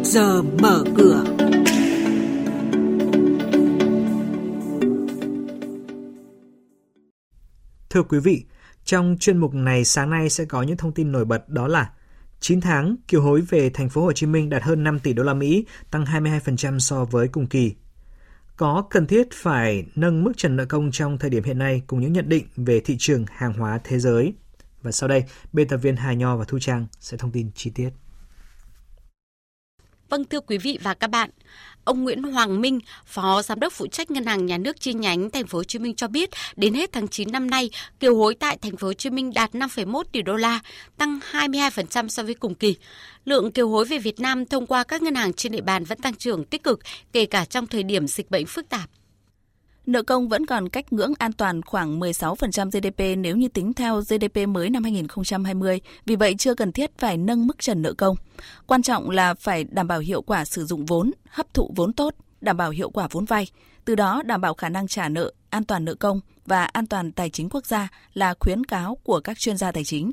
trước giờ mở cửa. Thưa quý vị, trong chuyên mục này sáng nay sẽ có những thông tin nổi bật đó là 9 tháng kiều hối về thành phố Hồ Chí Minh đạt hơn 5 tỷ đô la Mỹ, tăng 22% so với cùng kỳ. Có cần thiết phải nâng mức trần nợ công trong thời điểm hiện nay cùng những nhận định về thị trường hàng hóa thế giới. Và sau đây, biên tập viên Hà Nho và Thu Trang sẽ thông tin chi tiết. Vâng thưa quý vị và các bạn, ông Nguyễn Hoàng Minh, Phó Giám đốc phụ trách Ngân hàng Nhà nước chi nhánh Thành phố Hồ Chí Minh cho biết, đến hết tháng 9 năm nay, kiều hối tại Thành phố Hồ Chí Minh đạt 5,1 tỷ đô la, tăng 22% so với cùng kỳ. Lượng kiều hối về Việt Nam thông qua các ngân hàng trên địa bàn vẫn tăng trưởng tích cực, kể cả trong thời điểm dịch bệnh phức tạp. Nợ công vẫn còn cách ngưỡng an toàn khoảng 16% GDP nếu như tính theo GDP mới năm 2020, vì vậy chưa cần thiết phải nâng mức trần nợ công. Quan trọng là phải đảm bảo hiệu quả sử dụng vốn, hấp thụ vốn tốt, đảm bảo hiệu quả vốn vay, từ đó đảm bảo khả năng trả nợ, an toàn nợ công và an toàn tài chính quốc gia là khuyến cáo của các chuyên gia tài chính.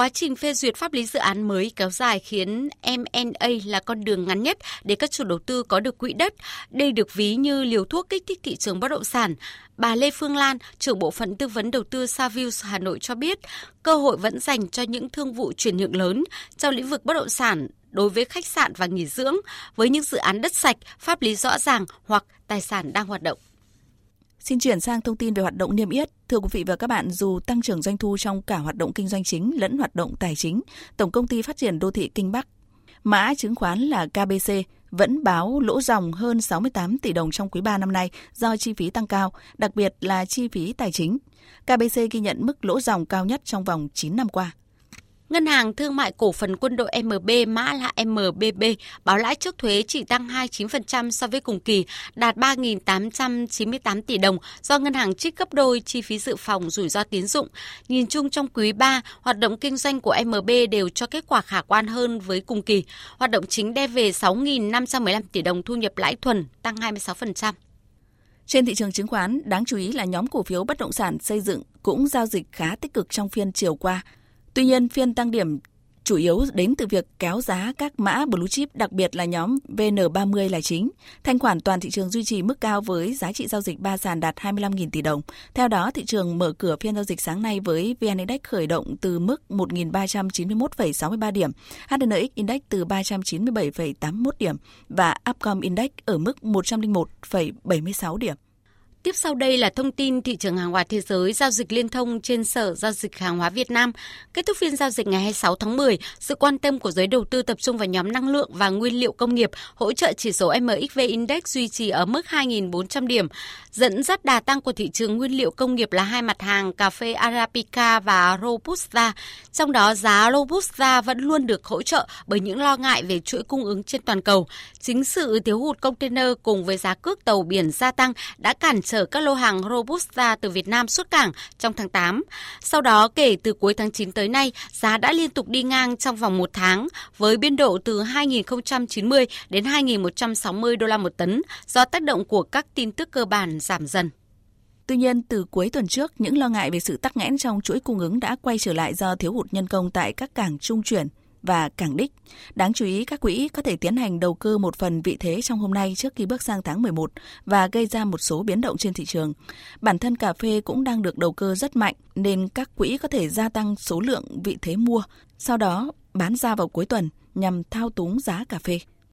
Quá trình phê duyệt pháp lý dự án mới kéo dài khiến M&A là con đường ngắn nhất để các chủ đầu tư có được quỹ đất. Đây được ví như liều thuốc kích thích thị trường bất động sản. Bà Lê Phương Lan, trưởng bộ phận tư vấn đầu tư Savills Hà Nội cho biết, cơ hội vẫn dành cho những thương vụ chuyển nhượng lớn trong lĩnh vực bất động sản đối với khách sạn và nghỉ dưỡng với những dự án đất sạch, pháp lý rõ ràng hoặc tài sản đang hoạt động. Xin chuyển sang thông tin về hoạt động niêm yết. Thưa quý vị và các bạn, dù tăng trưởng doanh thu trong cả hoạt động kinh doanh chính lẫn hoạt động tài chính, Tổng công ty Phát triển Đô thị Kinh Bắc, mã chứng khoán là KBC, vẫn báo lỗ dòng hơn 68 tỷ đồng trong quý 3 năm nay do chi phí tăng cao, đặc biệt là chi phí tài chính. KBC ghi nhận mức lỗ dòng cao nhất trong vòng 9 năm qua. Ngân hàng Thương mại Cổ phần Quân đội MB mã là MBB báo lãi trước thuế chỉ tăng 29% so với cùng kỳ, đạt 3.898 tỷ đồng do ngân hàng trích gấp đôi chi phí dự phòng rủi ro tín dụng. Nhìn chung trong quý 3, hoạt động kinh doanh của MB đều cho kết quả khả quan hơn với cùng kỳ. Hoạt động chính đem về 6.515 tỷ đồng thu nhập lãi thuần, tăng 26%. Trên thị trường chứng khoán, đáng chú ý là nhóm cổ phiếu bất động sản xây dựng cũng giao dịch khá tích cực trong phiên chiều qua. Tuy nhiên, phiên tăng điểm chủ yếu đến từ việc kéo giá các mã blue chip, đặc biệt là nhóm VN30 là chính. Thanh khoản toàn thị trường duy trì mức cao với giá trị giao dịch ba sàn đạt 25.000 tỷ đồng. Theo đó, thị trường mở cửa phiên giao dịch sáng nay với VN Index khởi động từ mức 1.391,63 điểm, HNX Index từ 397,81 điểm và Upcom Index ở mức 101,76 điểm. Tiếp sau đây là thông tin thị trường hàng hóa thế giới giao dịch liên thông trên Sở Giao dịch Hàng hóa Việt Nam. Kết thúc phiên giao dịch ngày 26 tháng 10, sự quan tâm của giới đầu tư tập trung vào nhóm năng lượng và nguyên liệu công nghiệp, hỗ trợ chỉ số MXV Index duy trì ở mức 2.400 điểm. Dẫn dắt đà tăng của thị trường nguyên liệu công nghiệp là hai mặt hàng cà phê Arabica và Robusta. Trong đó giá Robusta vẫn luôn được hỗ trợ bởi những lo ngại về chuỗi cung ứng trên toàn cầu. Chính sự thiếu hụt container cùng với giá cước tàu biển gia tăng đã cản chở các lô hàng Robusta từ Việt Nam xuất cảng trong tháng 8. Sau đó, kể từ cuối tháng 9 tới nay, giá đã liên tục đi ngang trong vòng một tháng với biên độ từ 2.090 đến 2.160 đô la một tấn do tác động của các tin tức cơ bản giảm dần. Tuy nhiên, từ cuối tuần trước, những lo ngại về sự tắc nghẽn trong chuỗi cung ứng đã quay trở lại do thiếu hụt nhân công tại các cảng trung chuyển và cảng đích. Đáng chú ý, các quỹ có thể tiến hành đầu cơ một phần vị thế trong hôm nay trước khi bước sang tháng 11 và gây ra một số biến động trên thị trường. Bản thân cà phê cũng đang được đầu cơ rất mạnh nên các quỹ có thể gia tăng số lượng vị thế mua, sau đó bán ra vào cuối tuần nhằm thao túng giá cà phê.